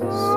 kisses.